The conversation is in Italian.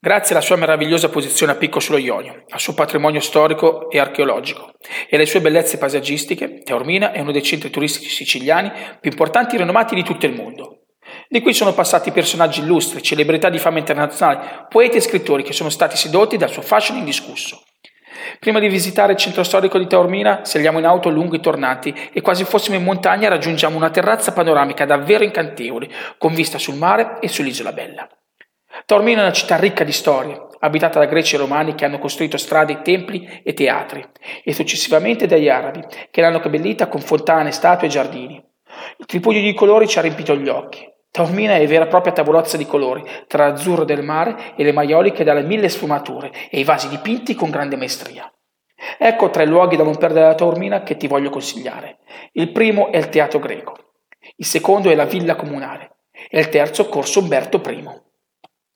Grazie alla sua meravigliosa posizione a picco sullo Ionio, al suo patrimonio storico e archeologico e alle sue bellezze paesaggistiche, Taormina è uno dei centri turistici siciliani più importanti e rinomati di tutto il mondo. Di qui sono passati personaggi illustri, celebrità di fama internazionale, poeti e scrittori che sono stati sedotti dal suo fascino indiscusso. Prima di visitare il centro storico di Taormina, saliamo in auto lungo i tornanti e quasi fossimo in montagna raggiungiamo una terrazza panoramica davvero incantevole, con vista sul mare e sull'isola bella. Taormina è una città ricca di storie, abitata da greci e romani che hanno costruito strade, templi e teatri, e successivamente dagli arabi, che l'hanno abbellita con fontane, statue e giardini. Il tripudio di colori ci ha riempito gli occhi. Taormina è vera e propria tavolozza di colori, tra l'azzurro del mare e le maioliche dalle mille sfumature e i vasi dipinti con grande maestria. Ecco tre luoghi da non perdere da Taormina che ti voglio consigliare. Il primo è il Teatro Greco, il secondo è la Villa Comunale e il terzo Corso Umberto I.